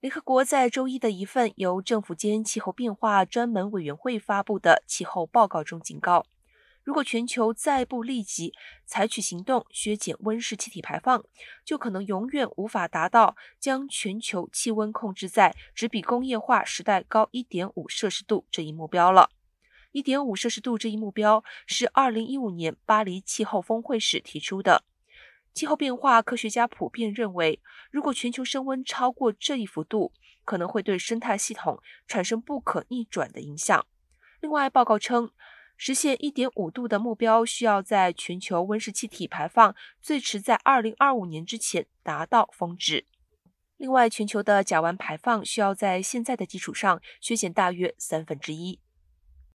联合国在周一的一份由政府间气候变化专门委员会发布的气候报告中警告，如果全球再不立即采取行动削减温室气体排放，就可能永远无法达到将全球气温控制在只比工业化时代高一点五摄氏度这一目标了。一点五摄氏度这一目标是二零一五年巴黎气候峰会时提出的。气候变化科学家普遍认为，如果全球升温超过这一幅度，可能会对生态系统产生不可逆转的影响。另外，报告称，实现1.5度的目标需要在全球温室气体排放最迟在2025年之前达到峰值。另外，全球的甲烷排放需要在现在的基础上削减大约三分之一。